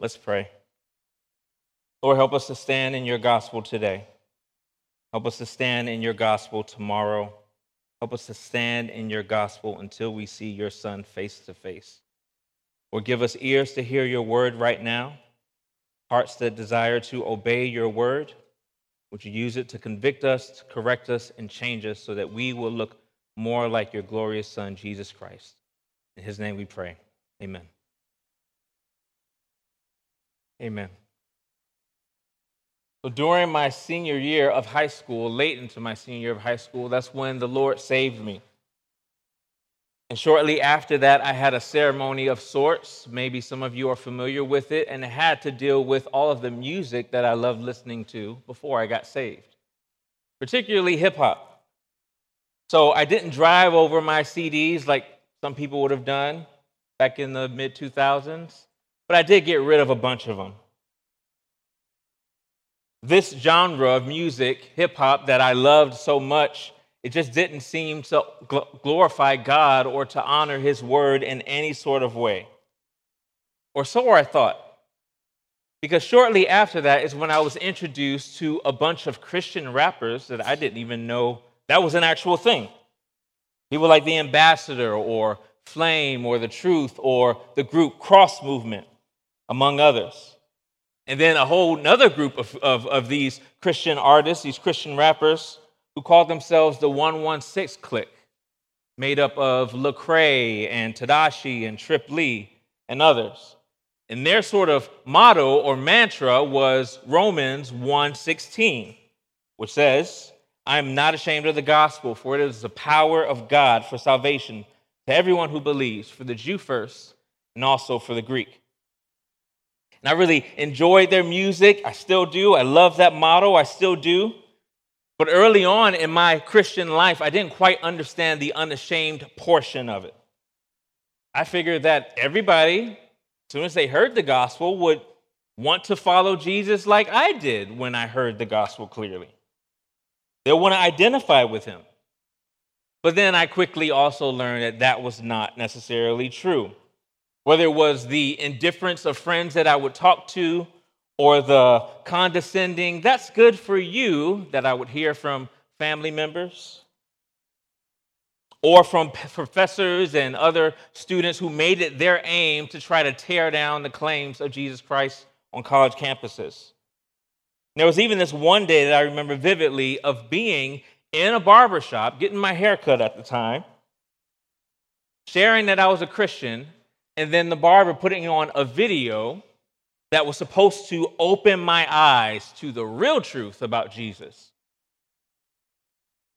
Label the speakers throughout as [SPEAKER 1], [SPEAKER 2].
[SPEAKER 1] Let's pray. Lord, help us to stand in your gospel today. Help us to stand in your gospel tomorrow. Help us to stand in your gospel until we see your son face to face. Or give us ears to hear your word right now, hearts that desire to obey your word. Would you use it to convict us, to correct us, and change us so that we will look more like your glorious son, Jesus Christ? In his name we pray. Amen. Amen. So during my senior year of high school, late into my senior year of high school, that's when the Lord saved me. And shortly after that, I had a ceremony of sorts. Maybe some of you are familiar with it, and it had to deal with all of the music that I loved listening to before I got saved, particularly hip hop. So I didn't drive over my CDs like some people would have done back in the mid 2000s, but I did get rid of a bunch of them this genre of music, hip hop, that I loved so much, it just didn't seem to glorify God or to honor His word in any sort of way. Or so I thought. Because shortly after that is when I was introduced to a bunch of Christian rappers that I didn't even know that was an actual thing. People like The Ambassador or Flame or The Truth or the group Cross Movement, among others. And then a whole another group of, of, of these Christian artists, these Christian rappers, who called themselves the 116 Clique, made up of Lecrae and Tedashii and Trip Lee and others. And their sort of motto or mantra was Romans 1:16, which says, I am not ashamed of the gospel, for it is the power of God for salvation to everyone who believes, for the Jew first, and also for the Greek. And I really enjoyed their music. I still do. I love that motto. I still do. But early on in my Christian life, I didn't quite understand the unashamed portion of it. I figured that everybody, as soon as they heard the gospel, would want to follow Jesus like I did when I heard the gospel clearly. They'll want to identify with him. But then I quickly also learned that that was not necessarily true whether it was the indifference of friends that I would talk to or the condescending, that's good for you, that I would hear from family members or from professors and other students who made it their aim to try to tear down the claims of Jesus Christ on college campuses. There was even this one day that I remember vividly of being in a barbershop, getting my hair cut at the time, sharing that I was a Christian, and then the barber putting on a video that was supposed to open my eyes to the real truth about Jesus.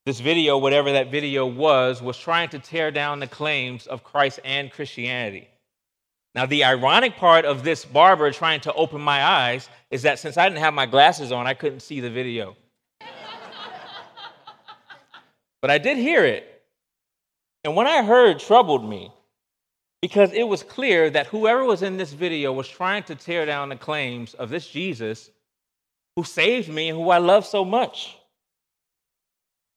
[SPEAKER 1] This video, whatever that video was, was trying to tear down the claims of Christ and Christianity. Now, the ironic part of this barber trying to open my eyes is that since I didn't have my glasses on, I couldn't see the video. but I did hear it. And when I heard troubled me, because it was clear that whoever was in this video was trying to tear down the claims of this Jesus who saved me and who I love so much.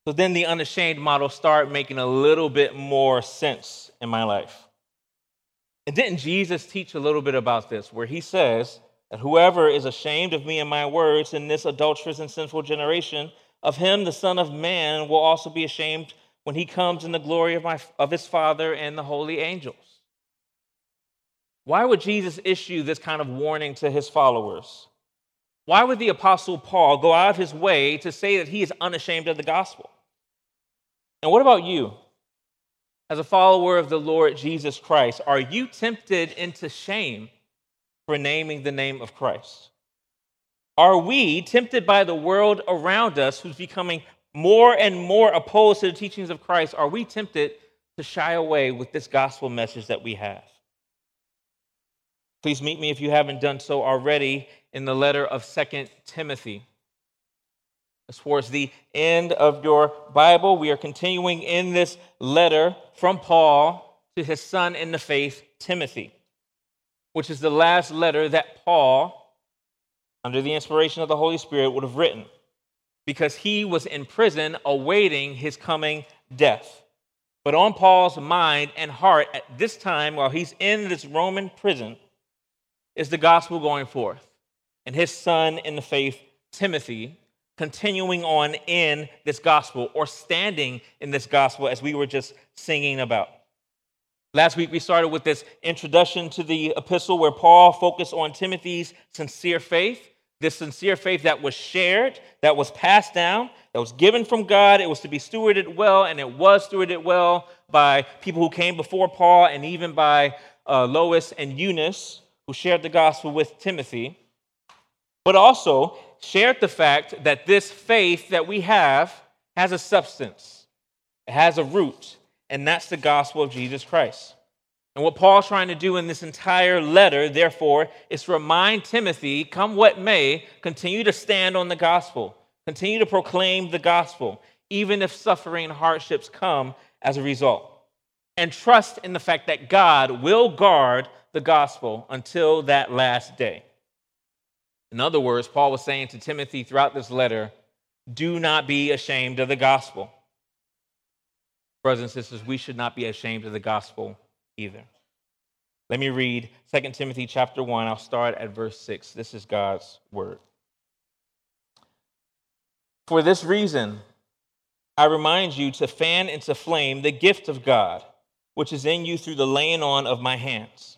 [SPEAKER 1] So then the unashamed model started making a little bit more sense in my life. And didn't Jesus teach a little bit about this, where he says that whoever is ashamed of me and my words in this adulterous and sinful generation, of him the Son of Man will also be ashamed when he comes in the glory of, my, of his Father and the holy angels. Why would Jesus issue this kind of warning to his followers? Why would the Apostle Paul go out of his way to say that he is unashamed of the gospel? And what about you? As a follower of the Lord Jesus Christ, are you tempted into shame for naming the name of Christ? Are we tempted by the world around us who's becoming more and more opposed to the teachings of Christ? Are we tempted to shy away with this gospel message that we have? Please meet me if you haven't done so already in the letter of Second Timothy. As far as the end of your Bible, we are continuing in this letter from Paul to his son in the faith, Timothy, which is the last letter that Paul, under the inspiration of the Holy Spirit, would have written because he was in prison awaiting his coming death. But on Paul's mind and heart at this time, while he's in this Roman prison, is the gospel going forth, and his son in the faith, Timothy, continuing on in this gospel or standing in this gospel as we were just singing about. Last week we started with this introduction to the epistle where Paul focused on Timothy's sincere faith, this sincere faith that was shared, that was passed down, that was given from God. It was to be stewarded well, and it was stewarded well by people who came before Paul and even by uh, Lois and Eunice, who shared the gospel with Timothy. But also, shared the fact that this faith that we have has a substance, it has a root, and that's the gospel of Jesus Christ. And what Paul's trying to do in this entire letter, therefore, is to remind Timothy, come what may, continue to stand on the gospel, continue to proclaim the gospel, even if suffering and hardships come as a result. And trust in the fact that God will guard the gospel until that last day. In other words, Paul was saying to Timothy throughout this letter do not be ashamed of the gospel. Brothers and sisters, we should not be ashamed of the gospel either. Let me read 2 Timothy chapter 1. I'll start at verse 6. This is God's word. For this reason, I remind you to fan into flame the gift of God, which is in you through the laying on of my hands.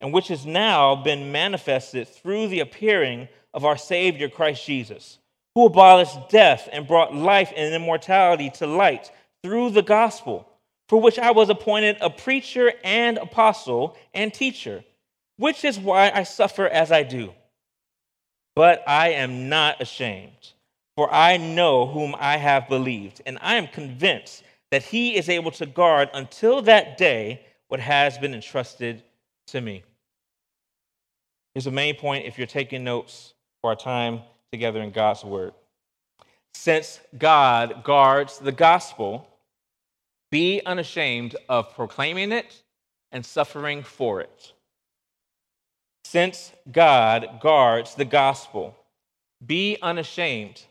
[SPEAKER 1] and which has now been manifested through the appearing of our Savior Christ Jesus, who abolished death and brought life and immortality to light through the gospel, for which I was appointed a preacher and apostle and teacher, which is why I suffer as I do. But I am not ashamed, for I know whom I have believed, and I am convinced that he is able to guard until that day what has been entrusted to me. Here's the main point if you're taking notes for our time together in God's Word. Since God guards the gospel, be unashamed of proclaiming it and suffering for it. Since God guards the gospel, be unashamed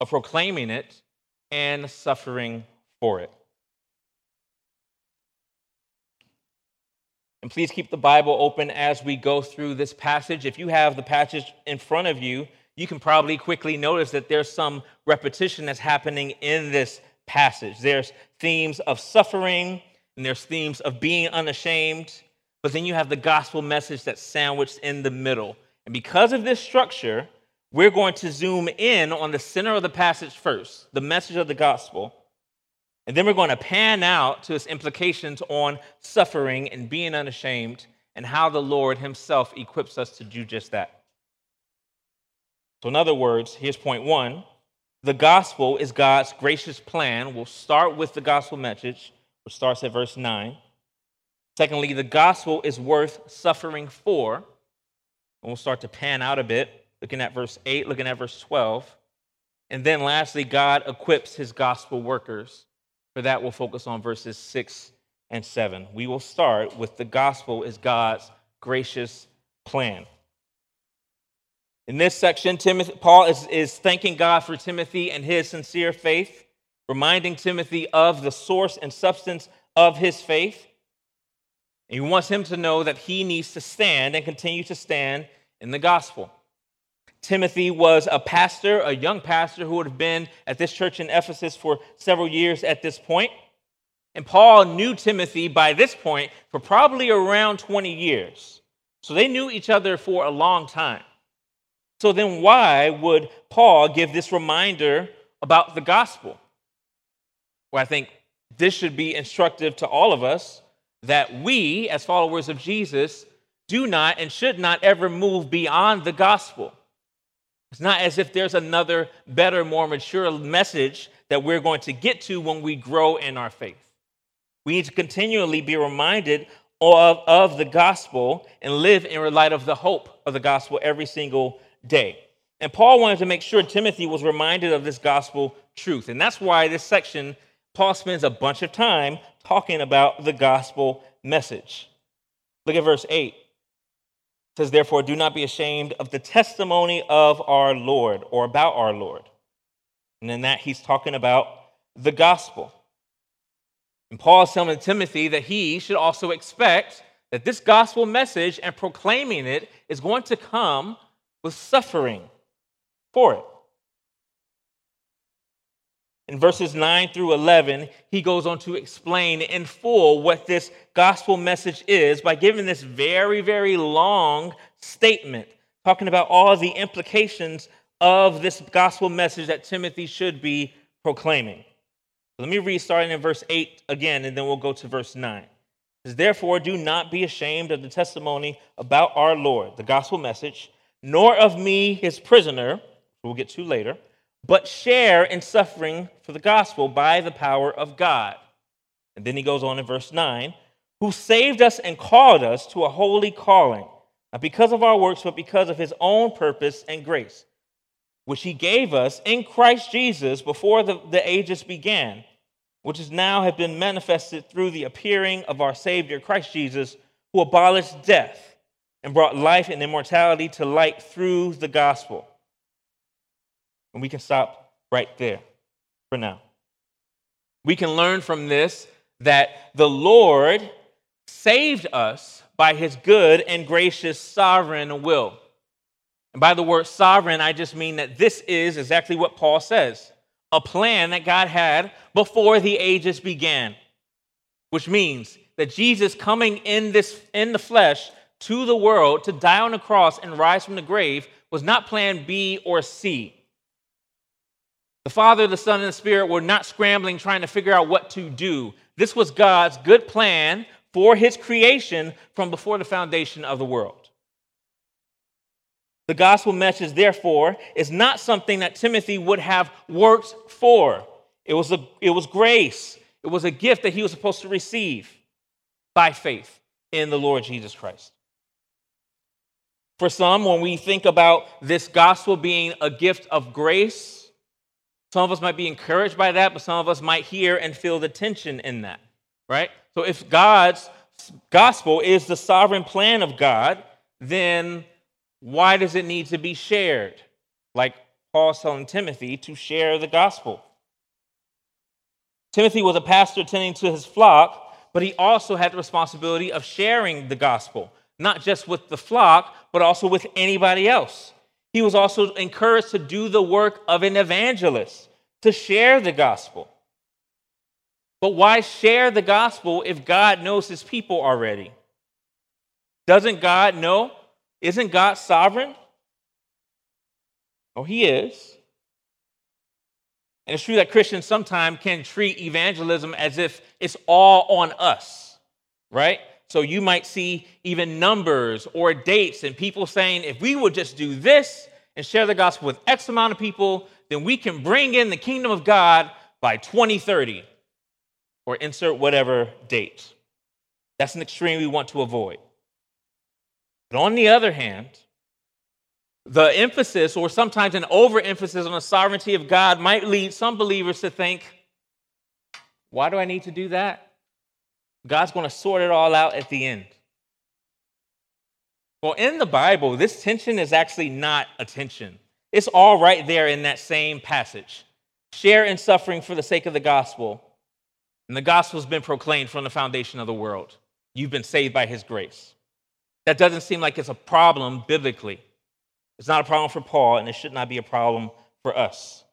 [SPEAKER 1] of proclaiming it and suffering for it. And please keep the Bible open as we go through this passage. If you have the passage in front of you, you can probably quickly notice that there's some repetition that's happening in this passage. There's themes of suffering, and there's themes of being unashamed, but then you have the gospel message that's sandwiched in the middle. And because of this structure, we're going to zoom in on the center of the passage first, the message of the gospel. And then we're going to pan out to its implications on suffering and being unashamed and how the Lord Himself equips us to do just that. So, in other words, here's point one the gospel is God's gracious plan. We'll start with the gospel message, which starts at verse 9. Secondly, the gospel is worth suffering for. And we'll start to pan out a bit, looking at verse 8, looking at verse 12. And then lastly, God equips his gospel workers for that, we'll focus on verses 6 and 7. We will start with the gospel is God's gracious plan. In this section, Timothy, Paul is, is thanking God for Timothy and his sincere faith, reminding Timothy of the source and substance of his faith. And he wants him to know that he needs to stand and continue to stand in the gospel. Timothy was a pastor, a young pastor who would have been at this church in Ephesus for several years at this point. And Paul knew Timothy by this point for probably around 20 years. So they knew each other for a long time. So then, why would Paul give this reminder about the gospel? Well, I think this should be instructive to all of us that we, as followers of Jesus, do not and should not ever move beyond the gospel. It's not as if there's another, better, more mature message that we're going to get to when we grow in our faith. We need to continually be reminded of, of the gospel and live in light of the hope of the gospel every single day. And Paul wanted to make sure Timothy was reminded of this gospel truth. And that's why this section, Paul spends a bunch of time talking about the gospel message. Look at verse 8. Says, Therefore, do not be ashamed of the testimony of our Lord or about our Lord. And in that, he's talking about the gospel. And Paul is telling Timothy that he should also expect that this gospel message and proclaiming it is going to come with suffering for it. In verses 9 through 11, he goes on to explain in full what this gospel message is by giving this very, very long statement, talking about all the implications of this gospel message that Timothy should be proclaiming. Let me read starting in verse 8 again, and then we'll go to verse 9. It says, Therefore, do not be ashamed of the testimony about our Lord, the gospel message, nor of me, his prisoner, we'll get to later, but share in suffering for the gospel by the power of God. And then he goes on in verse 9, who saved us and called us to a holy calling, not because of our works, but because of his own purpose and grace which he gave us in Christ Jesus before the, the ages began, which is now have been manifested through the appearing of our Savior Christ Jesus, who abolished death and brought life and immortality to light through the gospel. And we can stop right there for now. We can learn from this that the Lord saved us by his good and gracious sovereign will. And by the word sovereign, I just mean that this is exactly what Paul says a plan that God had before the ages began, which means that Jesus coming in, this, in the flesh to the world to die on the cross and rise from the grave was not plan B or C. The Father, the Son, and the Spirit were not scrambling trying to figure out what to do. This was God's good plan for his creation from before the foundation of the world. The gospel message, therefore, is not something that Timothy would have worked for. It was, a, it was grace, it was a gift that he was supposed to receive by faith in the Lord Jesus Christ. For some, when we think about this gospel being a gift of grace, some of us might be encouraged by that, but some of us might hear and feel the tension in that, right? So if God's gospel is the sovereign plan of God, then why does it need to be shared? Like Paul's telling Timothy to share the gospel. Timothy was a pastor tending to his flock, but he also had the responsibility of sharing the gospel, not just with the flock, but also with anybody else. He was also encouraged to do the work of an evangelist, to share the gospel. But why share the gospel if God knows his people already? Doesn't God know isn't God sovereign? Oh, He is. And it's true that Christians sometimes can treat evangelism as if it's all on us, right? So you might see even numbers or dates and people saying, if we would just do this and share the gospel with X amount of people, then we can bring in the kingdom of God by 2030 or insert whatever date. That's an extreme we want to avoid. But on the other hand, the emphasis, or sometimes an overemphasis on the sovereignty of God, might lead some believers to think, why do I need to do that? God's going to sort it all out at the end. Well, in the Bible, this tension is actually not a tension. It's all right there in that same passage. Share in suffering for the sake of the gospel. And the gospel has been proclaimed from the foundation of the world. You've been saved by his grace. That doesn't seem like it's a problem biblically. It's not a problem for Paul, and it should not be a problem for us.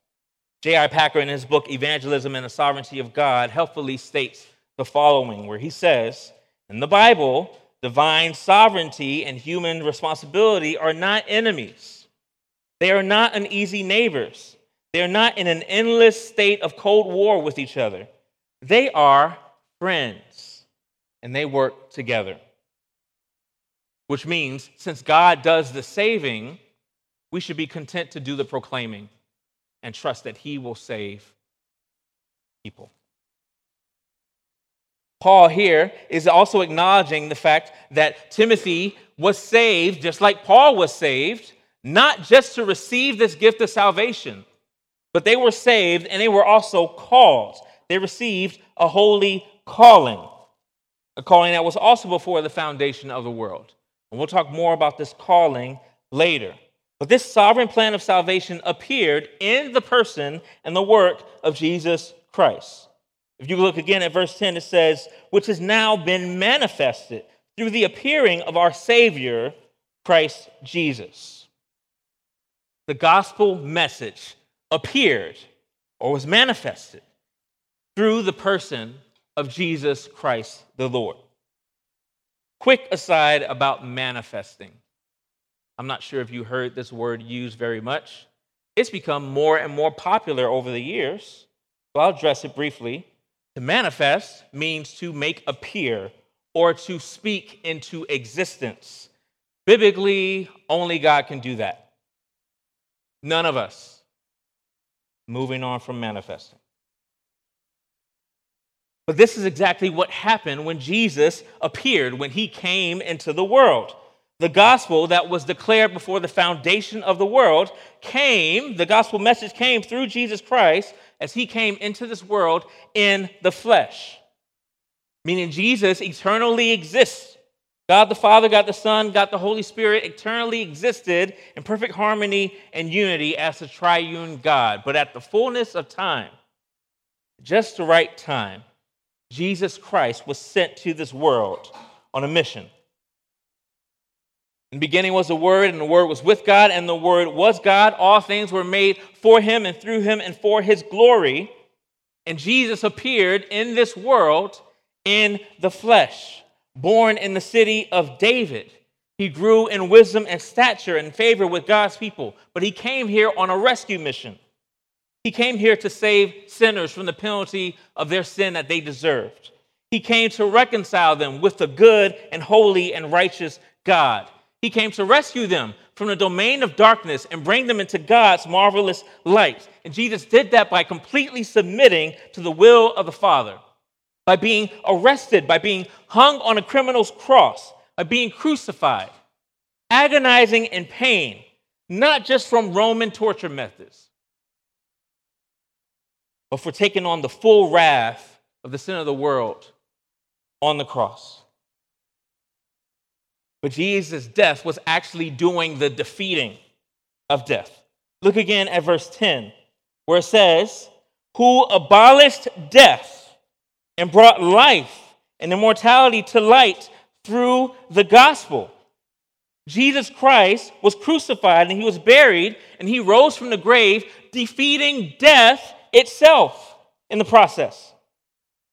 [SPEAKER 1] J.I. Packer, in his book Evangelism and the Sovereignty of God, helpfully states the following, where he says, In the Bible, divine sovereignty and human responsibility are not enemies. They are not uneasy neighbors. They are not in an endless state of cold war with each other. They are friends, and they work together which means since God does the saving, we should be content to do the proclaiming and trust that He will save people. Paul here is also acknowledging the fact that Timothy was saved, just like Paul was saved, not just to receive this gift of salvation, but they were saved and they were also called. They received a holy calling, a calling that was also before the foundation of the world. And we'll talk more about this calling later. But this sovereign plan of salvation appeared in the person and the work of Jesus Christ. If you look again at verse 10, it says, which has now been manifested through the appearing of our Savior, Christ Jesus. The gospel message appeared or was manifested through the person of Jesus Christ the Lord. Quick aside about manifesting. I'm not sure if you heard this word used very much. It's become more and more popular over the years. So I'll address it briefly. To manifest means to make appear or to speak into existence. Biblically, only God can do that. None of us. Moving on from manifesting. But this is exactly what happened when Jesus appeared, when he came into the world. The gospel that was declared before the foundation of the world came, the gospel message came through Jesus Christ as he came into this world in the flesh. Meaning Jesus eternally exists. God the Father, God the Son, God the Holy Spirit eternally existed in perfect harmony and unity as the triune God. But at the fullness of time, just the right time, Jesus Christ was sent to this world on a mission. In the beginning was the Word, and the Word was with God, and the Word was God. All things were made for him and through him and for his glory. And Jesus appeared in this world in the flesh, born in the city of David. He grew in wisdom and stature and favor with God's people, but he came here on a rescue mission. He came here to save sinners from the penalty of their sin that they deserved. He came to reconcile them with the good and holy and righteous God. He came to rescue them from the domain of darkness and bring them into God's marvelous light. And Jesus did that by completely submitting to the will of the Father, by being arrested, by being hung on a criminal's cross, by being crucified, agonizing in pain, not just from Roman torture methods, but for taking on the full wrath of the sin of the world on the cross. But Jesus' death was actually doing the defeating of death. Look again at verse 10, where it says, Who abolished death and brought life and immortality to light through the gospel. Jesus Christ was crucified and he was buried and he rose from the grave, defeating death itself in the process.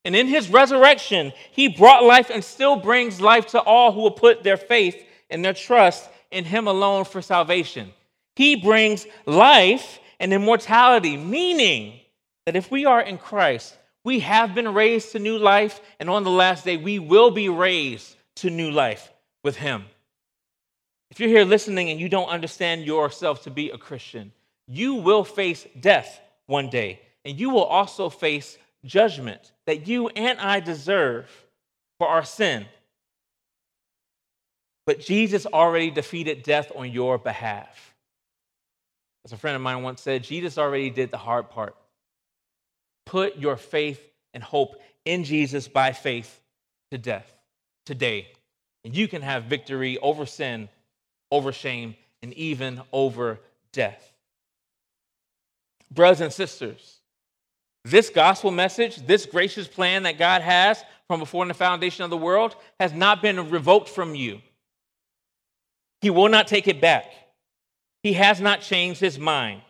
[SPEAKER 1] And in his resurrection, he brought life and still brings life to all who will put their faith and their trust in him alone for salvation. He brings life and immortality, meaning that if we are in Christ, we have been raised to new life, and on the last day, we will be raised to new life with him. If you're here listening and you don't understand yourself to be a Christian, you will face death one day, and you will also face judgment that you and I deserve for our sin. But Jesus already defeated death on your behalf. As a friend of mine once said, Jesus already did the hard part. Put your faith and hope in Jesus by faith to death today. And you can have victory over sin, over shame, and even over death. Brothers and sisters, this gospel message, this gracious plan that God has from before the foundation of the world, has not been revoked from you. He will not take it back. He has not changed his mind,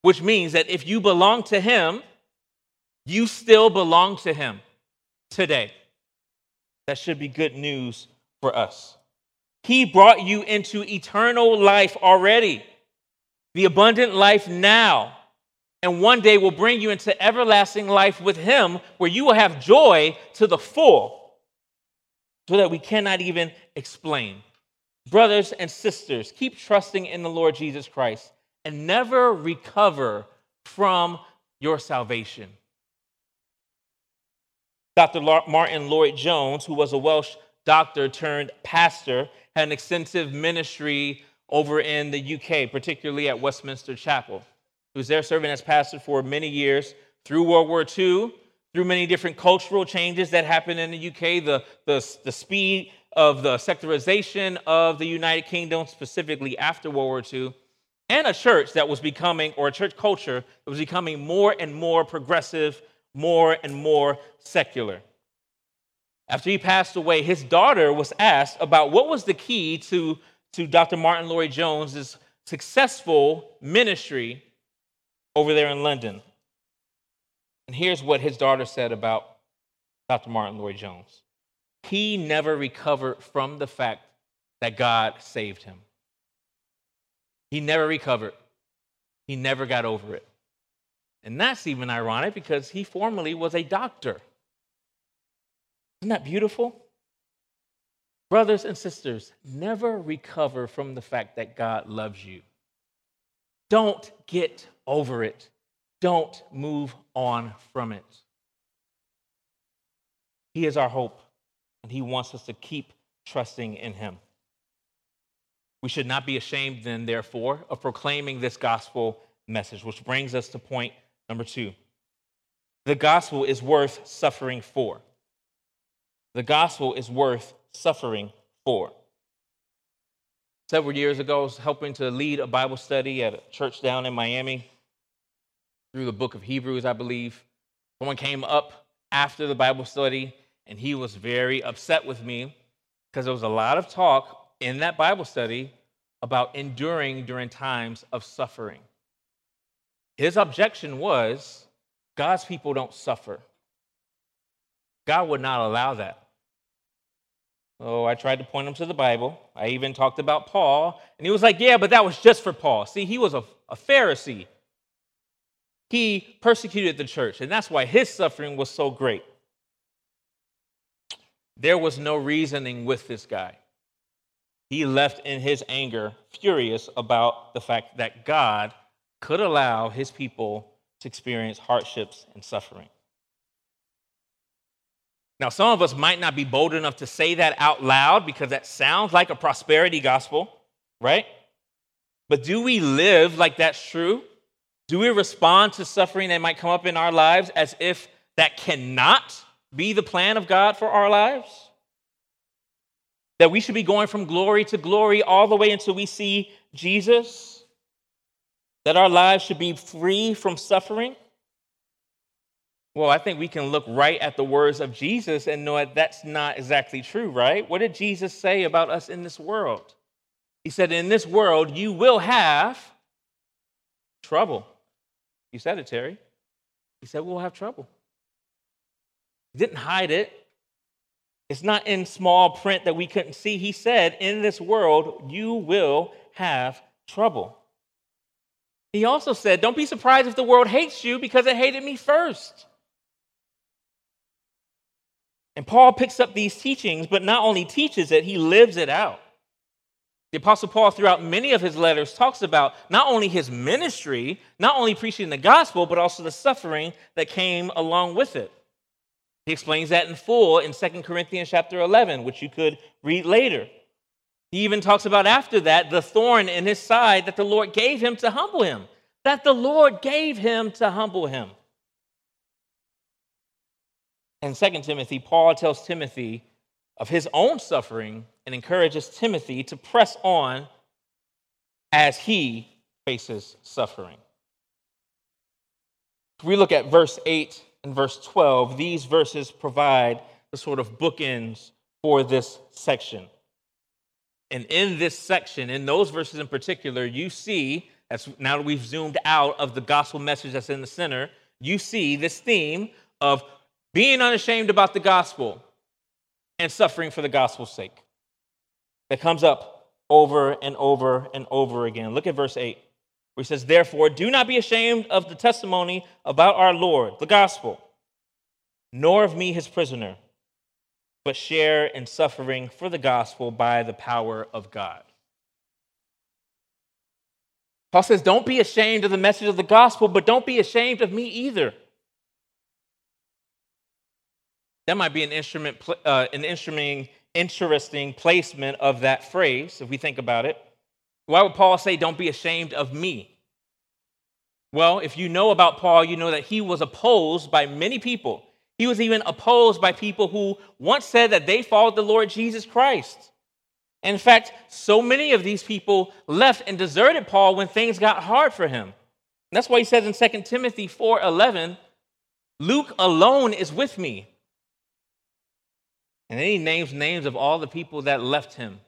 [SPEAKER 1] which means that if you belong to him, you still belong to him today. That should be good news for us. He brought you into eternal life already, the abundant life now and one day will bring you into everlasting life with Him, where you will have joy to the full, so that we cannot even explain. Brothers and sisters, keep trusting in the Lord Jesus Christ and never recover from your salvation. Dr. Martyn Lloyd-Jones, who was a Welsh doctor turned pastor, had an extensive ministry over in the UK, particularly at Westminster Chapel. He was there serving as pastor for many years through World War II, through many different cultural changes that happened in the UK, the, the, the speed of the secularization of the United Kingdom, specifically after World War II, and a church that was becoming, or a church culture that was becoming more and more progressive, more and more secular. After he passed away, his daughter was asked about what was the key to, to Dr. Martyn Lloyd-Jones' successful ministry over there in London. And here's what his daughter said about Dr. Martyn Lloyd-Jones. He never recovered from the fact that God saved him. He never recovered. He never got over it. And that's even ironic because he formerly was a doctor. Isn't that beautiful? Brothers and sisters, never recover from the fact that God loves you. Don't get over it. Don't move on from it. He is our hope, and He wants us to keep trusting in Him. We should not be ashamed, then, therefore, of proclaiming this gospel message, which brings us to point number two. The gospel is worth suffering for. The gospel is worth suffering for. Several years ago, I was helping to lead a Bible study at a church down in Miami through the book of Hebrews, I believe. Someone came up after the Bible study and he was very upset with me because there was a lot of talk in that Bible study about enduring during times of suffering. His objection was God's people don't suffer. God would not allow that. Oh, I tried to point him to the Bible. I even talked about Paul, and he was like, Yeah, but that was just for Paul. See, he was a, a Pharisee. He persecuted the church, and that's why his suffering was so great. There was no reasoning with this guy. He left in his anger, furious about the fact that God could allow his people to experience hardships and suffering. Now, some of us might not be bold enough to say that out loud because that sounds like a prosperity gospel, right? But do we live like that's true? Do we respond to suffering that might come up in our lives as if that cannot be the plan of God for our lives? That we should be going from glory to glory all the way until we see Jesus? That our lives should be free from suffering? Well, I think we can look right at the words of Jesus and know that that's not exactly true, right? What did Jesus say about us in this world? He said, In this world, you will have trouble. You said it, Terry. He said, We'll have trouble. He didn't hide it. It's not in small print that we couldn't see. He said, In this world, you will have trouble. He also said, Don't be surprised if the world hates you because it hated me first. And Paul picks up these teachings, but not only teaches it, he lives it out. The Apostle Paul, throughout many of his letters, talks about not only his ministry, not only preaching the gospel, but also the suffering that came along with it. He explains that in full in 2 Corinthians chapter 11, which you could read later. He even talks about after that the thorn in his side that the Lord gave him to humble him. That the Lord gave him to humble him. In 2 Timothy, Paul tells Timothy of his own suffering and encourages Timothy to press on as he faces suffering. If we look at verse 8 and verse 12, these verses provide the sort of bookends for this section. And in this section, in those verses in particular, you see, as now that we've zoomed out of the gospel message that's in the center, you see this theme of being unashamed about the gospel and suffering for the gospel's sake. That comes up over and over and over again. Look at verse 8, where he says, Therefore, do not be ashamed of the testimony about our Lord, the gospel, nor of me, his prisoner, but share in suffering for the gospel by the power of God. Paul says, Don't be ashamed of the message of the gospel, but don't be ashamed of me either. That might be an instrument, uh, an instrument, interesting placement of that phrase, if we think about it. Why would Paul say, Don't be ashamed of me? Well, if you know about Paul, you know that he was opposed by many people. He was even opposed by people who once said that they followed the Lord Jesus Christ. In fact, so many of these people left and deserted Paul when things got hard for him. And that's why he says in 2 Timothy 4:11, Luke alone is with me. And then he names names of all the people that left him.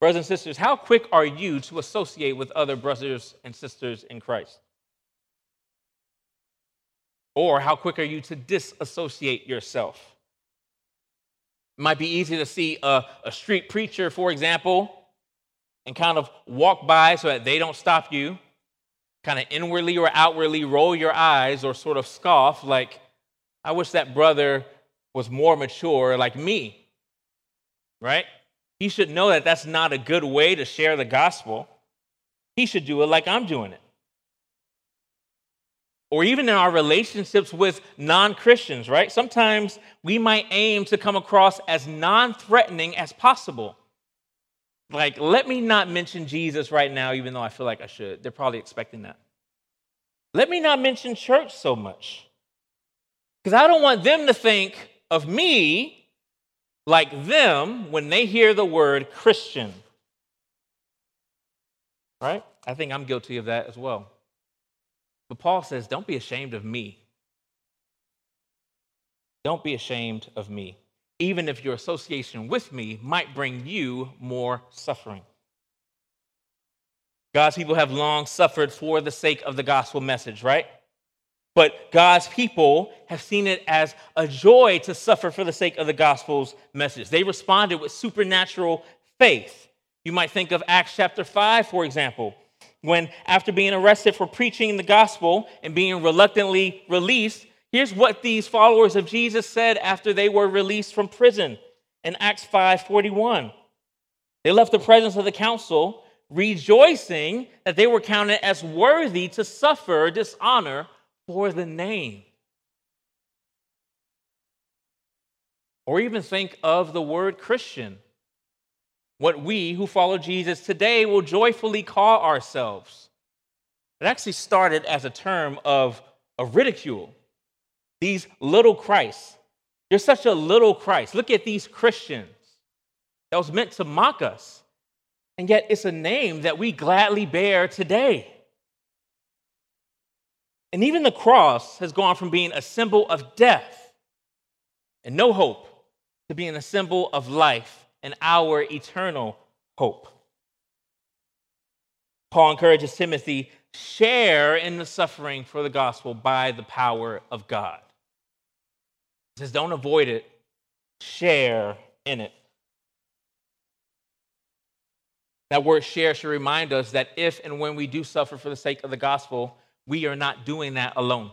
[SPEAKER 1] Brothers and sisters, how quick are you to associate with other brothers and sisters in Christ? Or how quick are you to disassociate yourself? It might be easy to see a, a street preacher, for example, and kind of walk by so that they don't stop you, kind of inwardly or outwardly roll your eyes or sort of scoff, like, I wish that brother was more mature like me, right? He should know that that's not a good way to share the gospel. He should do it like I'm doing it or even in our relationships with non Christians, right? Sometimes we might aim to come across as non threatening as possible. Like, let me not mention Jesus right now, even though I feel like I should. They're probably expecting that. Let me not mention church so much. Because I don't want them to think of me like them when they hear the word Christian. Right? I think I'm guilty of that as well. But Paul says, Don't be ashamed of me. Don't be ashamed of me, even if your association with me might bring you more suffering. God's people have long suffered for the sake of the gospel message, right? But God's people have seen it as a joy to suffer for the sake of the gospel's message. They responded with supernatural faith. You might think of Acts chapter 5, for example, when, after being arrested for preaching the gospel and being reluctantly released, here's what these followers of Jesus said after they were released from prison in Acts 5:41. They left the presence of the council, rejoicing that they were counted as worthy to suffer dishonor for the name. Or even think of the word Christian what we who follow Jesus today will joyfully call ourselves. It actually started as a term of, of ridicule. These little Christs. You're such a little Christ. Look at these Christians. That was meant to mock us. And yet it's a name that we gladly bear today. And even the cross has gone from being a symbol of death and no hope to being a symbol of life and our eternal hope. Paul encourages Timothy share in the suffering for the gospel by the power of God. He says, don't avoid it, share in it. That word share should remind us that if and when we do suffer for the sake of the gospel, we are not doing that alone.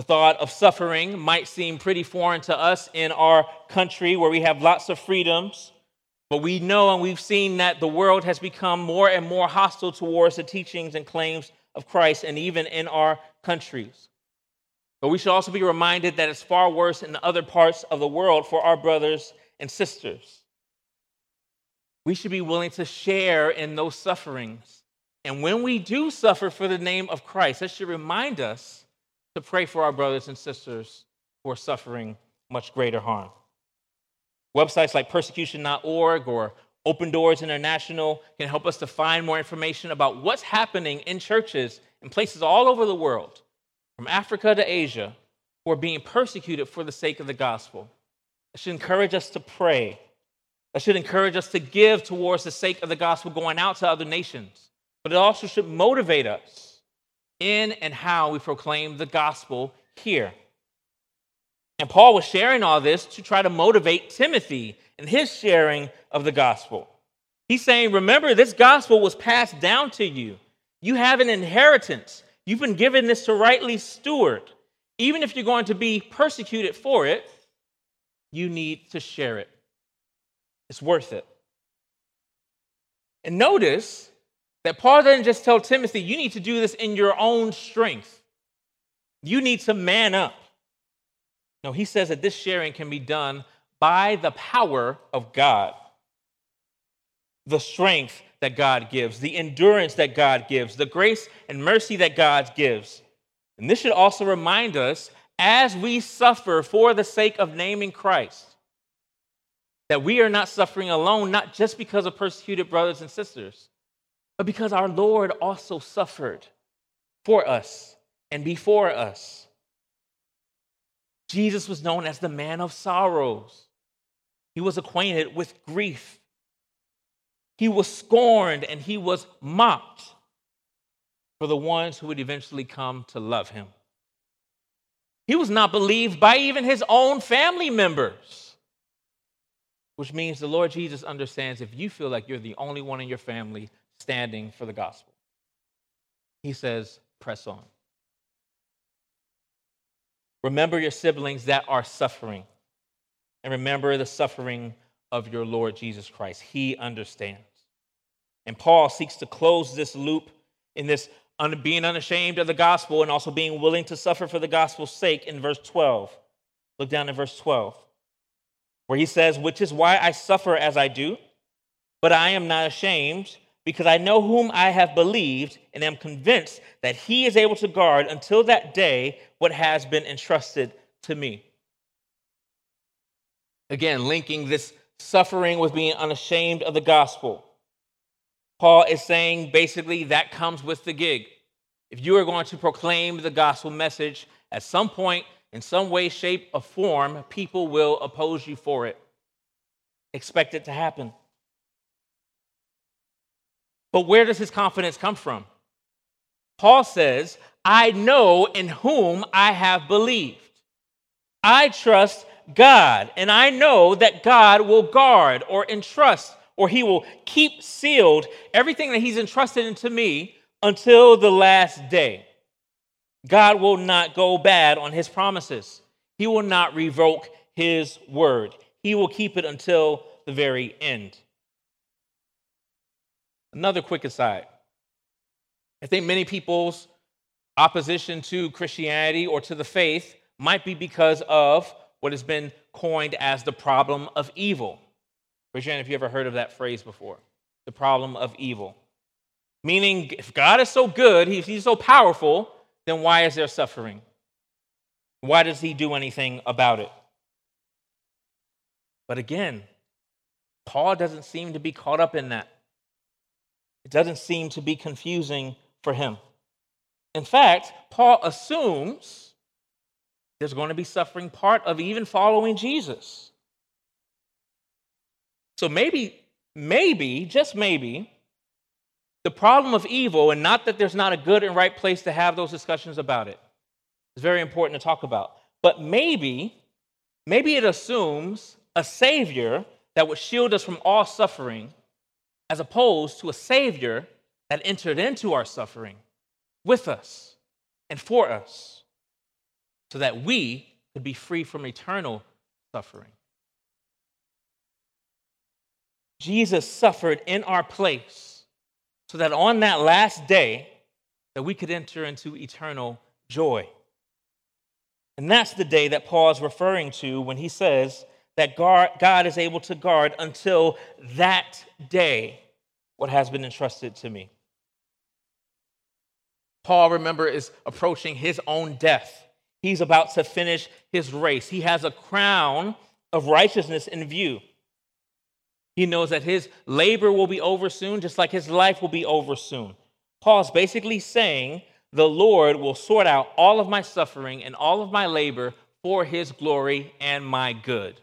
[SPEAKER 1] The thought of suffering might seem pretty foreign to us in our country where we have lots of freedoms, but we know and we've seen that the world has become more and more hostile towards the teachings and claims of Christ, and even in our countries. But we should also be reminded that it's far worse in other parts of the world for our brothers and sisters. We should be willing to share in those sufferings. And when we do suffer for the name of Christ, that should remind us to pray for our brothers and sisters who are suffering much greater harm. Websites like persecution.org or Open Doors International can help us to find more information about what's happening in churches in places all over the world, from Africa to Asia, who are being persecuted for the sake of the gospel. It should encourage us to pray. It should encourage us to give towards the sake of the gospel going out to other nations. But it also should motivate us in and how we proclaim the gospel here. And Paul was sharing all this to try to motivate Timothy in his sharing of the gospel. He's saying, Remember, this gospel was passed down to you. You have an inheritance. You've been given this to rightly steward. Even if you're going to be persecuted for it, you need to share it. It's worth it. And notice that Paul doesn't just tell Timothy, you need to do this in your own strength. You need to man up. No, he says that this sharing can be done by the power of God. The strength that God gives, the endurance that God gives, the grace and mercy that God gives. And this should also remind us as we suffer for the sake of naming Christ, that we are not suffering alone, not just because of persecuted brothers and sisters, but because our Lord also suffered for us and before us. Jesus was known as the man of sorrows. He was acquainted with grief. He was scorned and he was mocked for the ones who would eventually come to love him. He was not believed by even his own family members, which means the Lord Jesus understands if you feel like you're the only one in your family standing for the gospel. He says, press on. Remember your siblings that are suffering. And remember the suffering of your Lord Jesus Christ. He understands. And Paul seeks to close this loop in this being unashamed of the gospel and also being willing to suffer for the gospel's sake in verse 12. Look down at verse 12, where he says, Which is why I suffer as I do, but I am not ashamed because I know whom I have believed and am convinced that he is able to guard until that day what has been entrusted to me. Again, linking this suffering with being unashamed of the gospel. Paul is saying basically that comes with the gig. If you are going to proclaim the gospel message, at some point, in some way, shape, or form, people will oppose you for it. Expect it to happen. But where does his confidence come from? Paul says, I know in whom I have believed. I trust God, and I know that God will guard or entrust or he will keep sealed everything that he's entrusted into me until the last day. God will not go bad on his promises. He will not revoke his word. He will keep it until the very end. Another quick aside. I think many people's opposition to Christianity or to the faith might be because of what has been coined as the problem of evil. Hand if you ever heard of that phrase before the problem of evil. Meaning, if God is so good, he's so powerful, then why is there suffering? Why does he do anything about it? But again, Paul doesn't seem to be caught up in that. It doesn't seem to be confusing for him. In fact, Paul assumes there's going to be suffering part of even following Jesus. So maybe, maybe, just maybe, the problem of evil, and not that there's not a good and right place to have those discussions about it, is very important to talk about. But maybe, maybe it assumes a Savior that would shield us from all suffering as opposed to a Savior that entered into our suffering with us and for us so that we could be free from eternal suffering. Jesus suffered in our place so that on that last day that we could enter into eternal joy. And that's the day that Paul is referring to when he says that God is able to guard until that day what has been entrusted to me. Paul, remember, is approaching his own death. He's about to finish his race. He has a crown of righteousness in view. He knows that his labor will be over soon, just like his life will be over soon. Paul's basically saying, The Lord will sort out all of my suffering and all of my labor for his glory and my good.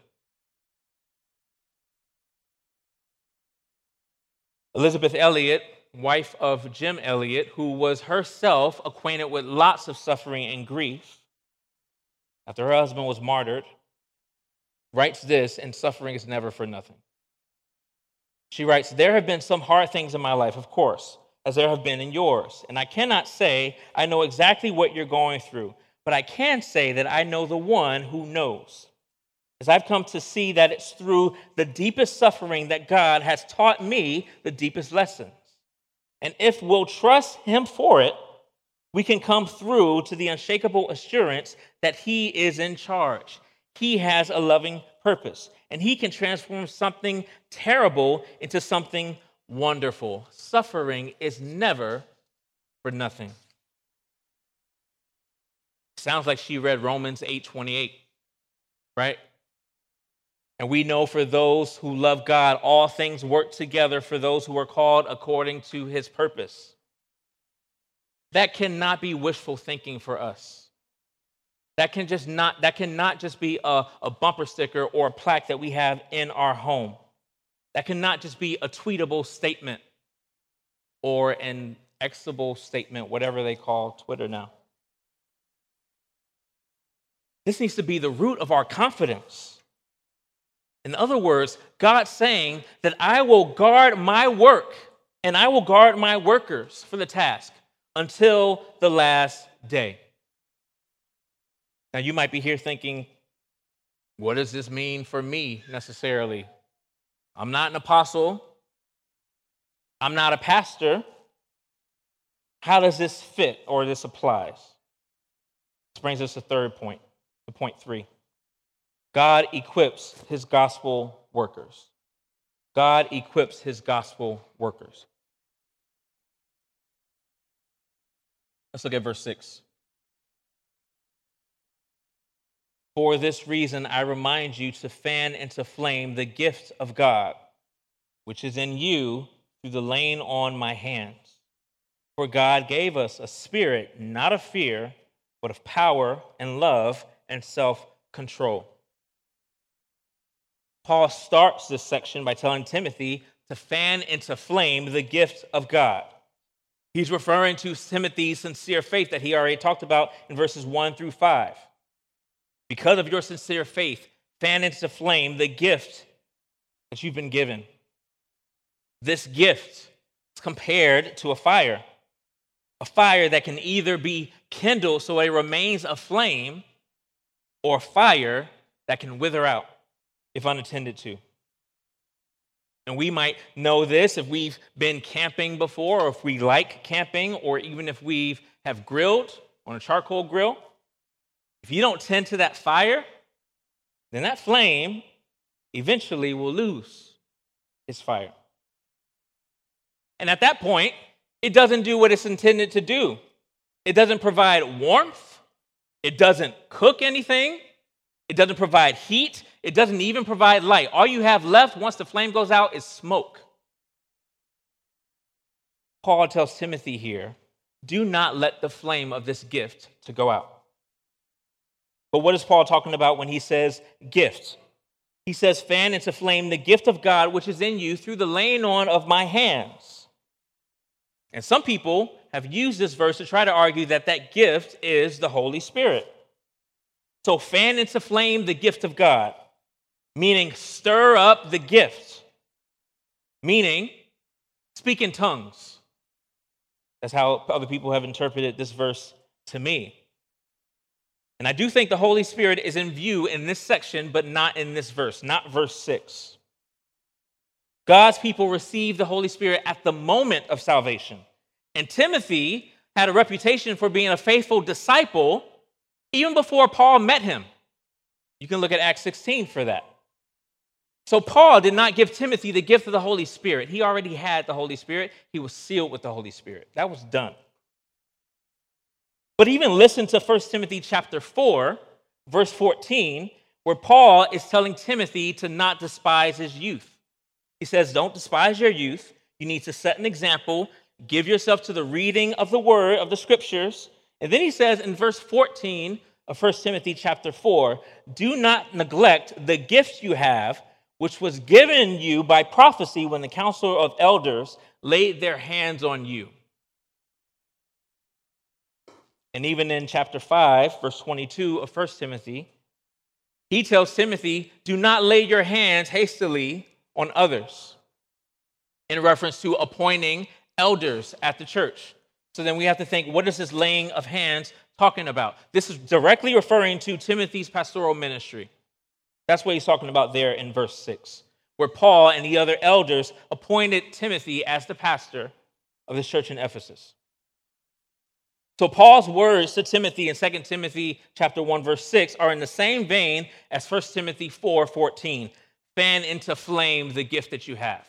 [SPEAKER 1] Elisabeth Elliot, wife of Jim Elliot, who was herself acquainted with lots of suffering and grief after her husband was martyred, writes this, and suffering is never for nothing. She writes, There have been some hard things in my life, of course, as there have been in yours. And I cannot say I know exactly what you're going through, but I can say that I know the one who knows as I've come to see that it's through the deepest suffering that God has taught me the deepest lessons. And if we'll trust Him for it, we can come through to the unshakable assurance that He is in charge. He has a loving purpose, and He can transform something terrible into something wonderful. Suffering is never for nothing. Sounds like she read Romans 8:28, right? And we know for those who love God, all things work together for those who are called according to his purpose. That cannot be wishful thinking for us. That can just not that cannot just be a, a bumper sticker or a plaque that we have in our home. That cannot just be a tweetable statement or an exable statement, whatever they call Twitter now. This needs to be the root of our confidence. In other words, God saying that I will guard my work and I will guard my workers for the task until the last day. Now, you might be here thinking, what does this mean for me necessarily? I'm not an apostle. I'm not a pastor. How does this fit or this applies? This brings us to third point, the point three. God equips his gospel workers. God equips his gospel workers. Let's look at verse 6. For this reason, I remind you to fan into flame the gift of God, which is in you through the laying on my hands. For God gave us a spirit not of fear, but of power and love and self control. Paul starts this section by telling Timothy to fan into flame the gift of God. He's referring to Timothy's sincere faith that he already talked about in verses 1 through 5. Because of your sincere faith, fan into flame the gift that you've been given. This gift is compared to a fire, a fire that can either be kindled so it remains a flame, or fire that can wither out if unattended to. And we might know this if we've been camping before, or if we like camping, or even if we have grilled on a charcoal grill. If you don't tend to that fire, then that flame eventually will lose its fire. And at that point, it doesn't do what it's intended to do. It doesn't provide warmth, it doesn't cook anything, it doesn't provide heat, it doesn't even provide light. All you have left once the flame goes out is smoke. Paul tells Timothy here do not let the flame of this gift to go out. But what is Paul talking about when he says gift? He says, fan into flame the gift of God which is in you through the laying on of my hands. And some people have used this verse to try to argue that that gift is the Holy Spirit. So, fan into flame the gift of God, meaning stir up the gift, meaning speak in tongues. That's how other people have interpreted this verse to me. And I do think the Holy Spirit is in view in this section, but not in this verse, not verse 6. God's people received the Holy Spirit at the moment of salvation. And Timothy had a reputation for being a faithful disciple even before Paul met him. You can look at Acts 16 for that. So, Paul did not give Timothy the gift of the Holy Spirit. He already had the Holy Spirit, he was sealed with the Holy Spirit. That was done. But even listen to 1 Timothy chapter 4, verse 14, where Paul is telling Timothy to not despise his youth. He says, Don't despise your youth. You need to set an example, give yourself to the reading of the word, of the scriptures. And then he says in verse 14 of 1 Timothy chapter 4, do not neglect the gifts you have, which was given you by prophecy when the council of elders laid their hands on you. And even in chapter 5, verse 22 of 1 Timothy, he tells Timothy, Do not lay your hands hastily on others, in reference to appointing elders at the church. So then we have to think, what is this laying of hands talking about? This is directly referring to Timothy's pastoral ministry. That's what he's talking about there in verse 6, where Paul and the other elders appointed Timothy as the pastor of the church in Ephesus. So Paul's words to Timothy in 2 Timothy chapter 1 verse 6 are in the same vein as 1 Timothy 4 14. Fan into flame the gift that you have.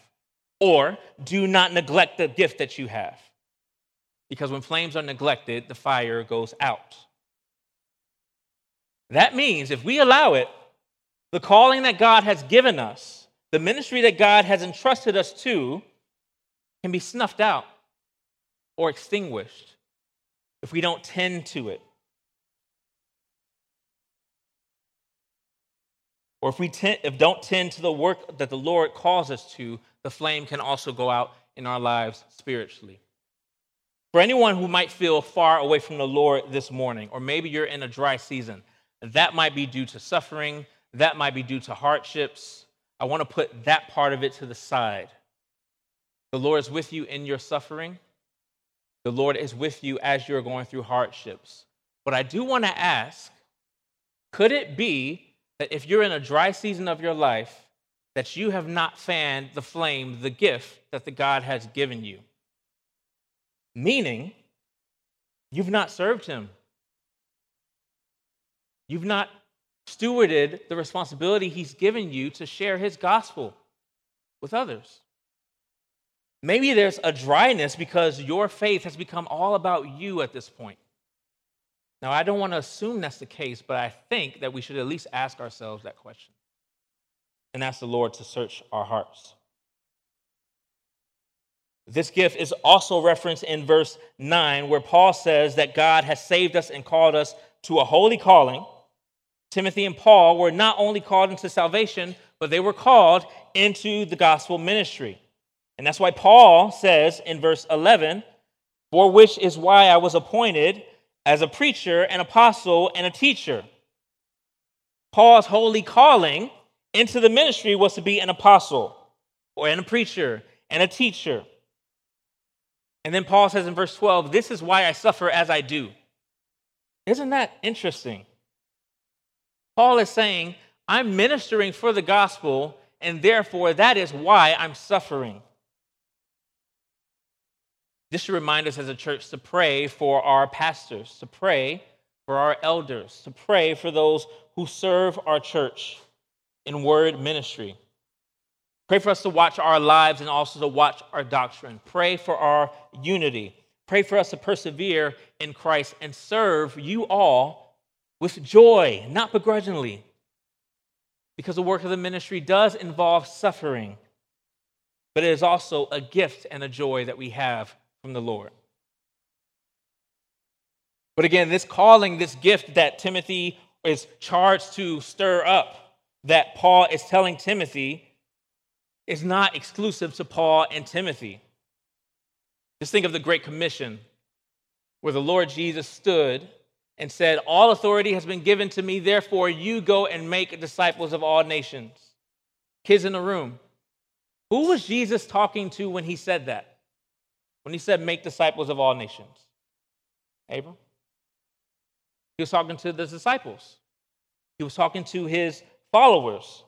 [SPEAKER 1] Or do not neglect the gift that you have. Because when flames are neglected, the fire goes out. That means if we allow it, the calling that God has given us, the ministry that God has entrusted us to, can be snuffed out or extinguished if we don't tend to it. Or if we tend, if don't tend to the work that the Lord calls us to, the flame can also go out in our lives spiritually. For anyone who might feel far away from the Lord this morning, or maybe you're in a dry season, that might be due to suffering, that might be due to hardships. I want to put that part of it to the side. The Lord is with you in your suffering. The Lord is with you as you're going through hardships. But I do want to ask could it be that if you're in a dry season of your life, that you have not fanned the flame, the gift that the God has given you? Meaning, you've not served Him. You've not stewarded the responsibility He's given you to share His gospel with others. Maybe there's a dryness because your faith has become all about you at this point. Now, I don't want to assume that's the case, but I think that we should at least ask ourselves that question and ask the Lord to search our hearts. This gift is also referenced in verse 9, where Paul says that God has saved us and called us to a holy calling. Timothy and Paul were not only called into salvation, but they were called into the gospel ministry. And that's why Paul says in verse 11, For which is why I was appointed as a preacher, an apostle, and a teacher. Paul's holy calling into the ministry was to be an apostle, or and a preacher, and a teacher. And then Paul says in verse 12, This is why I suffer as I do. Isn't that interesting? Paul is saying, I'm ministering for the gospel, and therefore that is why I'm suffering. This should remind us as a church to pray for our pastors, to pray for our elders, to pray for those who serve our church in word ministry. Pray for us to watch our lives and also to watch our doctrine. Pray for our unity. Pray for us to persevere in Christ and serve you all with joy, not begrudgingly. Because the work of the ministry does involve suffering, but it is also a gift and a joy that we have from the Lord. But again, this calling, this gift that Timothy is charged to stir up, that Paul is telling Timothy, is not exclusive to Paul and Timothy. Just think of the Great Commission, where the Lord Jesus stood and said, All authority has been given to me, therefore you go and make disciples of all nations. Kids in the room, who was Jesus talking to when he said that? when he said, Make disciples of all nations? Abram? He was talking to the disciples, he was talking to his followers.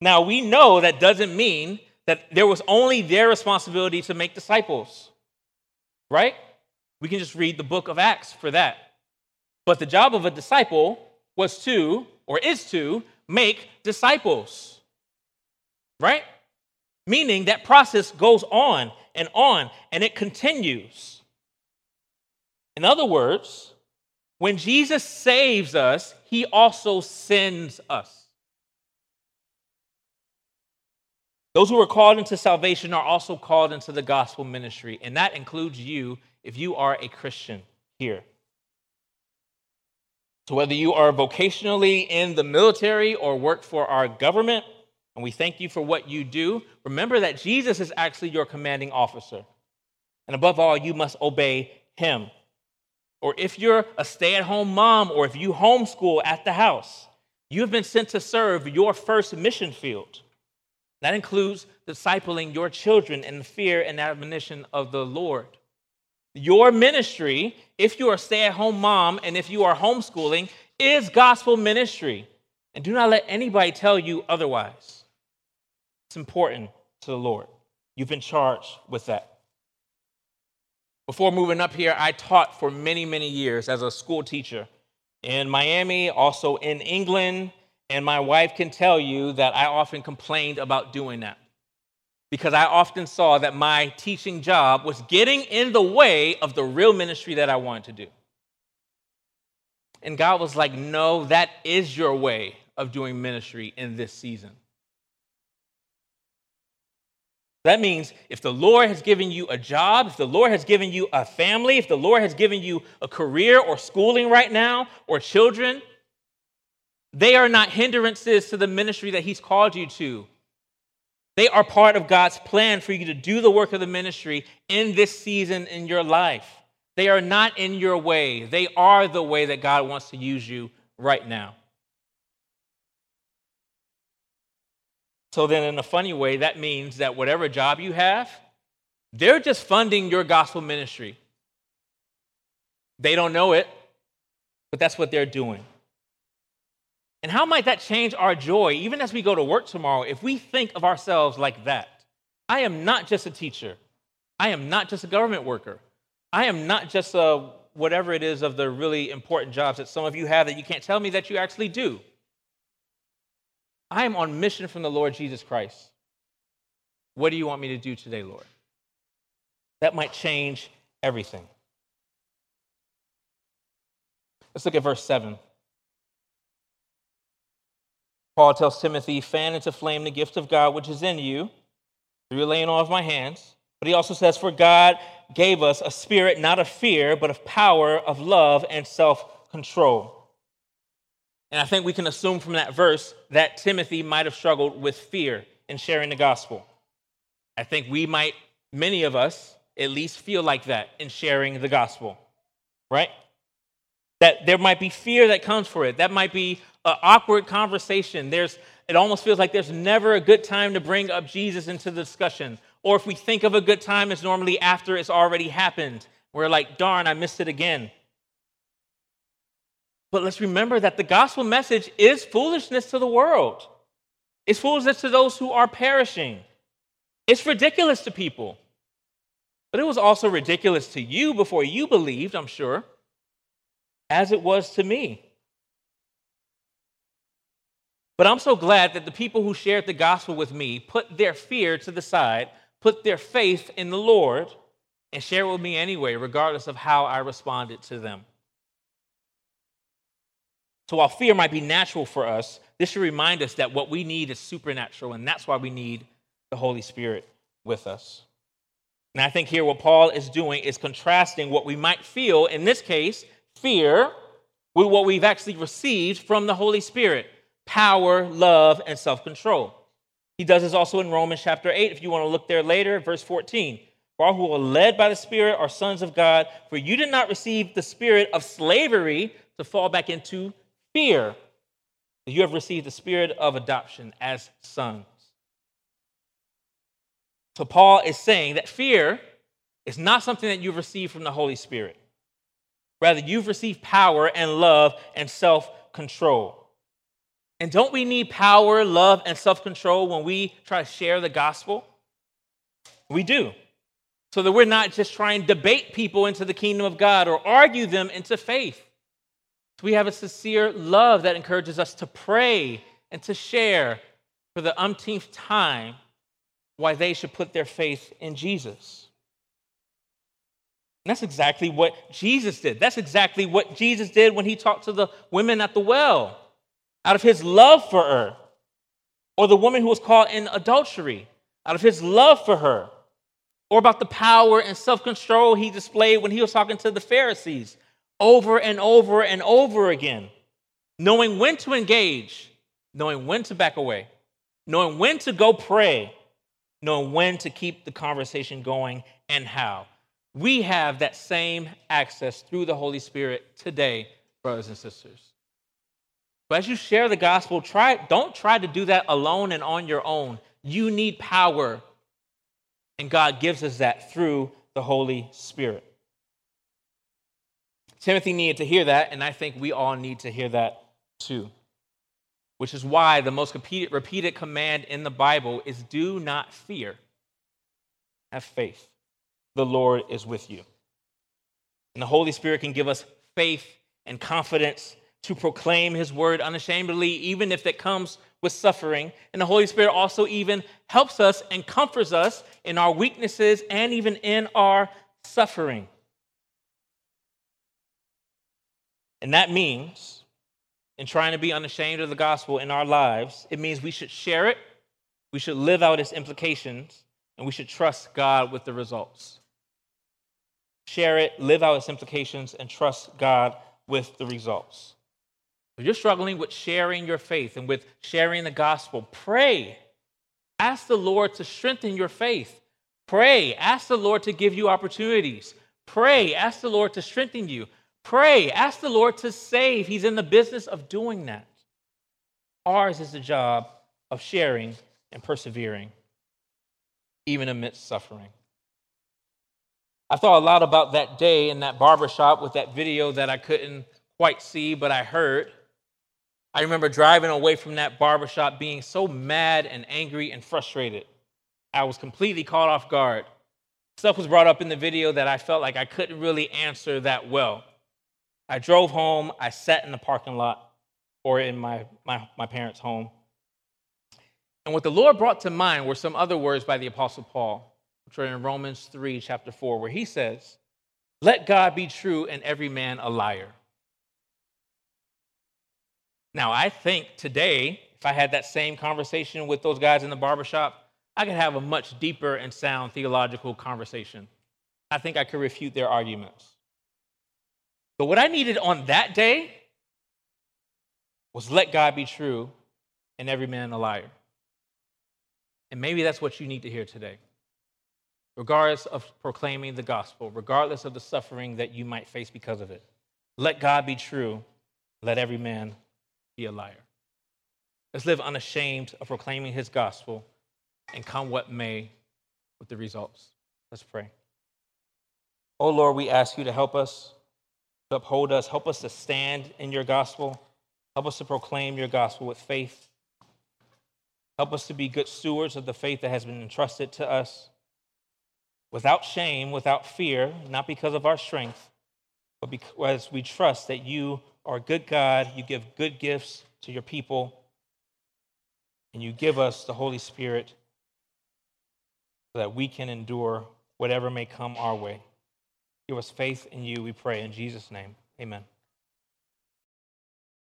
[SPEAKER 1] Now, we know that doesn't mean that there was only their responsibility to make disciples, right? We can just read the book of Acts for that. But the job of a disciple was to, or is to, make disciples, right? Meaning that process goes on and on, and it continues. In other words, when Jesus saves us, he also sends us. Those who are called into salvation are also called into the gospel ministry, and that includes you if you are a Christian here. So, whether you are vocationally in the military or work for our government, and we thank you for what you do. Remember that Jesus is actually your commanding officer. And above all, you must obey him. Or if you're a stay at home mom or if you homeschool at the house, you have been sent to serve your first mission field. That includes discipling your children in the fear and admonition of the Lord. Your ministry, if you are a stay at home mom and if you are homeschooling, is gospel ministry. And do not let anybody tell you otherwise. It's important to the Lord. You've been charged with that. Before moving up here, I taught for many, many years as a school teacher in Miami, also in England, and my wife can tell you that I often complained about doing that because I often saw that my teaching job was getting in the way of the real ministry that I wanted to do. And God was like, No, that is your way of doing ministry in this season. That means if the Lord has given you a job, if the Lord has given you a family, if the Lord has given you a career or schooling right now or children, they are not hindrances to the ministry that He's called you to. They are part of God's plan for you to do the work of the ministry in this season in your life. They are not in your way, they are the way that God wants to use you right now. So then, in a funny way, that means that whatever job you have, they're just funding your gospel ministry. They don't know it, but that's what they're doing. And how might that change our joy, even as we go to work tomorrow, if we think of ourselves like that? I am not just a teacher. I am not just a government worker. I am not just a whatever it is of the really important jobs that some of you have that you can't tell me that you actually do. I am on mission from the Lord Jesus Christ. What do you want me to do today, Lord? That might change everything. Let's look at verse 7. Paul tells Timothy, fan into flame the gift of God which is in you through laying on of my hands. But he also says, For God gave us a spirit not of fear, but of power, of love, and self control. And I think we can assume from that verse that Timothy might have struggled with fear in sharing the gospel. I think we might, many of us, at least feel like that in sharing the gospel, right? That there might be fear that comes for it. That might be an awkward conversation. There's, it almost feels like there's never a good time to bring up Jesus into the discussion. Or if we think of a good time, it's normally after it's already happened. We're like, darn, I missed it again. But let's remember that the gospel message is foolishness to the world. It's foolishness to those who are perishing. It's ridiculous to people. But it was also ridiculous to you before you believed, I'm sure, as it was to me. But I'm so glad that the people who shared the gospel with me put their fear to the side, put their faith in the Lord, and share with me anyway, regardless of how I responded to them. So while fear might be natural for us, this should remind us that what we need is supernatural, and that's why we need the Holy Spirit with us. And I think here what Paul is doing is contrasting what we might feel, in this case, fear, with what we've actually received from the Holy Spirit power, love, and self control. He does this also in Romans chapter 8, if you want to look there later, verse 14. For all who are led by the Spirit are sons of God, for you did not receive the spirit of slavery to fall back into fear. You have received the spirit of adoption as sons. So Paul is saying that fear is not something that you've received from the Holy Spirit. Rather, you've received power and love and self control. And don't we need power, love, and self control when we try to share the gospel? We do. So that we're not just trying to debate people into the kingdom of God or argue them into faith. So we have a sincere love that encourages us to pray and to share for the umpteenth time why they should put their faith in Jesus. And that's exactly what Jesus did. That's exactly what Jesus did when he talked to the women at the well out of his love for her, or the woman who was caught in adultery, out of his love for her, or about the power and self control he displayed when he was talking to the Pharisees over and over and over again, knowing when to engage, knowing when to back away, knowing when to go pray, knowing when to keep the conversation going and how. We have that same access through the Holy Spirit today, brothers and sisters. But as you share the gospel, try, don't try to do that alone and on your own. You need power. And God gives us that through the Holy Spirit. Timothy needed to hear that, and I think we all need to hear that too. Which is why the most repeated, repeated command in the Bible is do not fear. Have faith. The Lord is with you. And the Holy Spirit can give us faith and confidence to proclaim his word unashamedly, even if it comes with suffering. And the Holy Spirit also even helps us and comforts us in our weaknesses and even in our suffering. And that means, in trying to be unashamed of the gospel in our lives, it means we should share it, we should live out its implications, and we should trust God with the results. Share it, live out its implications, and trust God with the results. If you're struggling with sharing your faith and with sharing the gospel, pray. Ask the Lord to strengthen your faith. Pray. Ask the Lord to give you opportunities. Pray. Ask the Lord to strengthen you. Pray. Ask the Lord to save. He's in the business of doing that. Ours is the job of sharing and persevering, even amidst suffering. I thought a lot about that day in that barbershop with that video that I couldn't quite see, but I heard. I remember driving away from that barbershop being so mad and angry and frustrated. I was completely caught off guard. Stuff was brought up in the video that I felt like I couldn't really answer that well. I drove home, I sat in the parking lot or in my, my, my parents' home. And what the Lord brought to mind were some other words by the Apostle Paul, which are in Romans 3, chapter 4, where he says, Let God be true and every man a liar. Now, I think today, if I had that same conversation with those guys in the barbershop, I could have a much deeper and sound theological conversation. I think I could refute their arguments. But what I needed on that day was let God be true and every man a liar. And maybe that's what you need to hear today. Regardless of proclaiming the gospel, regardless of the suffering that you might face because of it, let God be true, let every man be a liar. Let's live unashamed of proclaiming his gospel and come what may with the results. Let's pray. Oh Lord, we ask you to help us, to uphold us, help us to stand in your gospel, help us to proclaim your gospel with faith. Help us to be good stewards of the faith that has been entrusted to us without shame, without fear, not because of our strength, but because we trust that you are a good God. You give good gifts to your people, and you give us the Holy Spirit so that we can endure whatever may come our way. Give us faith in you, we pray. In Jesus' name, amen.